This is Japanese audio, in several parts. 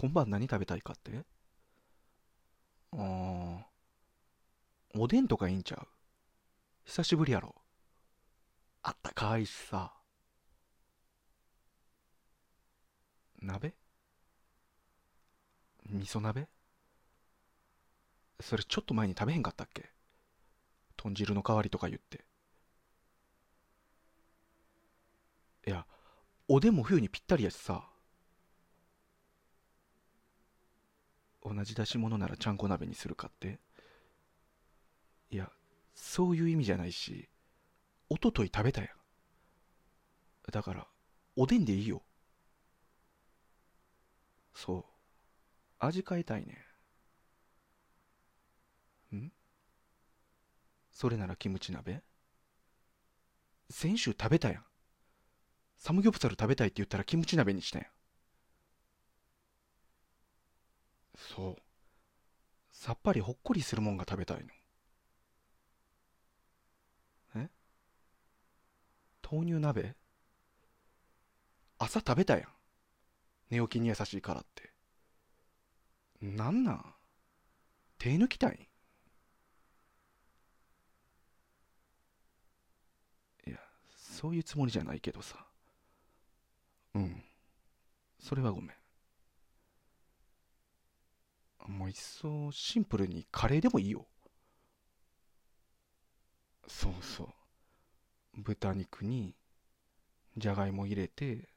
今晩何食べたいかって？あー。おでんとかいいんちゃう？久しぶりやろ。あったかいしさ。鍋？味噌鍋？それちょっと前に食べへんかったっけ？豚汁の代わりとか言って。いやおでんも冬にぴったりやしさ。同じ出し物ならちゃんこ鍋にするかって。いやそういう意味じゃないしおととい食べたやん。だからおでんでいいよ。そう。味変えたいね。ん？それならキムチ鍋？先週食べたやん。サムギョプサル食べたいって言ったらキムチ鍋にしたやん。そう。さっぱりほっこりするもんが食べたいの。え？豆乳鍋？朝食べたやん。寝起きに優しいからって。なんなん？手抜きたいいやそういうつもりじゃないけどさ。うん。それはごめん。もういっそシンプルにカレーでもいいよ。そうそう。豚肉にじゃがいも入れて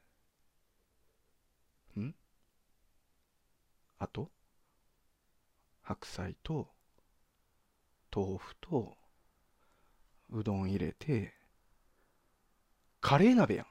ん？あと？白菜と豆腐とうどん入れてカレー鍋やん。